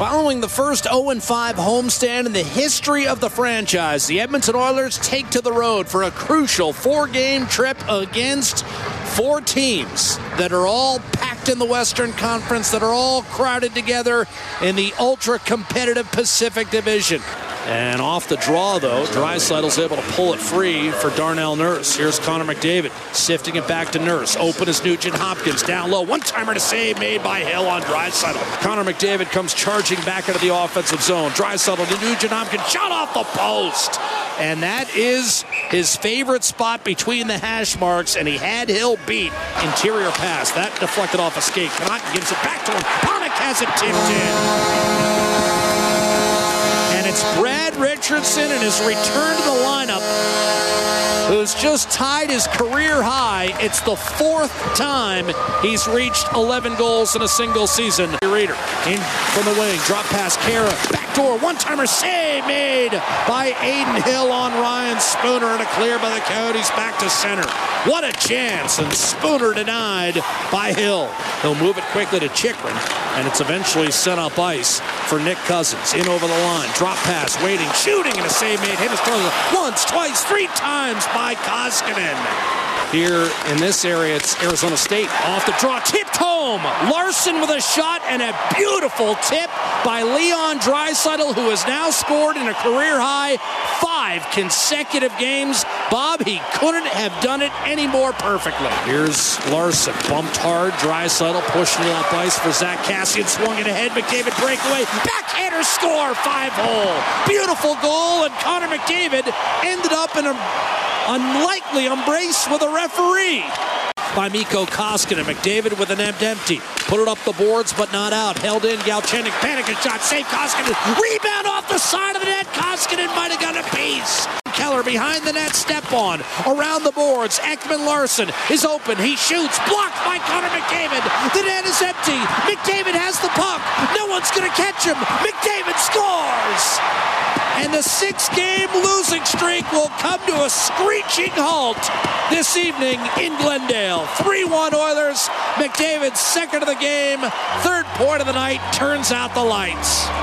Following the first 0-5 homestand in the history of the franchise, the Edmonton Oilers take to the road for a crucial four-game trip against four teams that are all packed in the Western Conference, that are all crowded together in the ultra-competitive Pacific Division. And off the draw, though, Draisaitl's able to pull it free for Darnell Nurse. Here's Connor McDavid sifting it back to Nurse. Open is Nugent Hopkins down low. One timer to save made by Hill on Draisaitl. Connor McDavid comes charging back into the offensive zone. Draisaitl to Nugent Hopkins. Shot off the post. And that is his favorite spot between the hash marks, and he had Hill beat. Interior pass. That deflected off a skate. Connauton gives it back to him. Panik has it tipped in. And it's Brad Richardson and his return to the lineup, who's just tied his career high. It's the fourth time he's reached 11 goals in a single season. Rieder in from the wing, drop pass, Kara, backdoor, one-timer save made by Adin Hill on Ryan Spooner and a clear by the Coyotes back to center. What a chance, and Spooner denied by Hill. He'll move it quickly to Chychrun, and it's eventually sent up ice for Nick Cousins. In over the line, drop pass, waiting, shooting, and a save made. Hit his once, twice, three times by Koskinen. Here in this area, it's Arizona State off the draw, tipped home. Larsson with a shot and a beautiful tip by Leon Draisaitl, who has now scored in a career high five consecutive games. Bob, he couldn't have done it any more perfectly. Here's Larsson, bumped hard. Draisaitl pushing it up ice for Zack Kassian, swung it ahead. McDavid breakaway, backhander score, five hole. Beautiful goal, and Connor McDavid ended up in a unlikely embrace with a referee by Mikko Koskinen. McDavid with an empty. Put it up the boards, but not out. Held in. Galchenyuk panicking shot. Save Koskinen. Rebound off the side of the net. Koskinen might have got a piece. Keller behind the net. Step on. Around the boards. Ekman Larsson is open. He shoots. Blocked by Connor McDavid. The net is empty. McDavid has the puck. No one's going to catch him. McDavid scores and the six game losing streak will come to a screeching halt this evening in Glendale. 3 1 Oilers. McDavid, second of the game, third point of the night, turns out the lights.